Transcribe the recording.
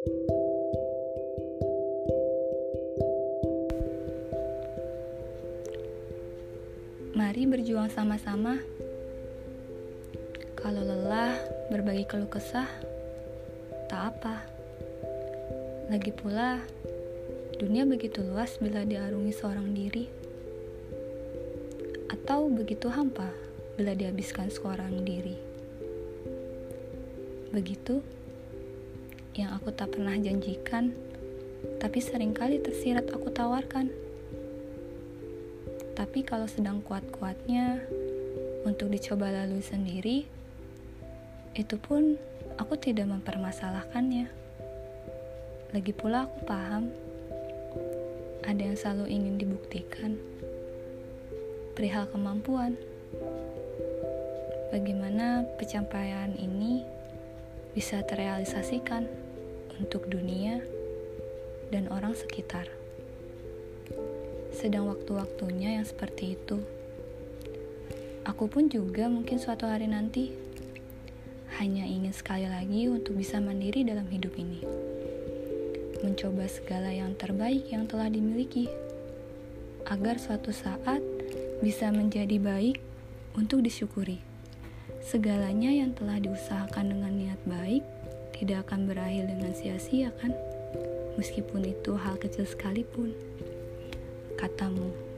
Mari berjuang sama-sama. Kalau lelah, berbagi keluh kesah, tak apa. Lagi pula, dunia begitu luas bila diarungi seorang diri. Atau begitu hampa bila dihabiskan seorang diri. Begitu yang aku tak pernah janjikan, tapi sering kali tersirat aku tawarkan. Tapi kalau sedang kuat-kuatnya untuk dicoba lalui sendiri, itu pun aku tidak mempermasalahkannya. Lagi pula aku paham ada yang selalu ingin dibuktikan perihal kemampuan. Bagaimana pencapaian ini bisa terrealisasikan untuk dunia dan orang sekitar sedang waktu-waktunya yang seperti itu. Aku pun juga mungkin suatu hari nanti hanya ingin sekali lagi untuk bisa mandiri dalam hidup ini. Mencoba segala yang terbaik yang telah dimiliki, agar suatu saat bisa menjadi baik untuk disyukuri. Segalanya yang telah diusahakan dengan niat baik tidak akan berakhir dengan sia-sia kan? Meskipun itu hal kecil sekalipun katamu.